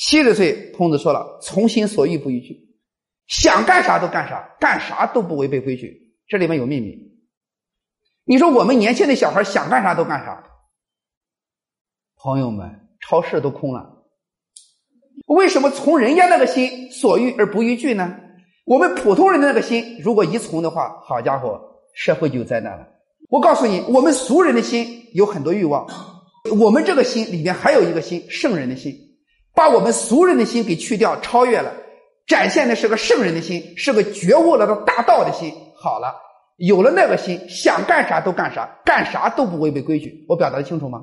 七十岁，孔子说了：“从心所欲不逾矩，想干啥都干啥，干啥都不违背规矩。”这里面有秘密。你说我们年轻的小孩想干啥都干啥，朋友们，超市都空了。为什么从人家那个心所欲而不逾矩呢？我们普通人的那个心，如果一从的话，好家伙，社会就灾难了。我告诉你，我们俗人的心有很多欲望，我们这个心里面还有一个心，圣人的心，把我们俗人的心给去掉，超越了，展现的是个圣人的心，是个觉悟了的大道的心。好了，有了那个心，想干啥都干啥，干啥都不违背规矩。我表达的清楚吗？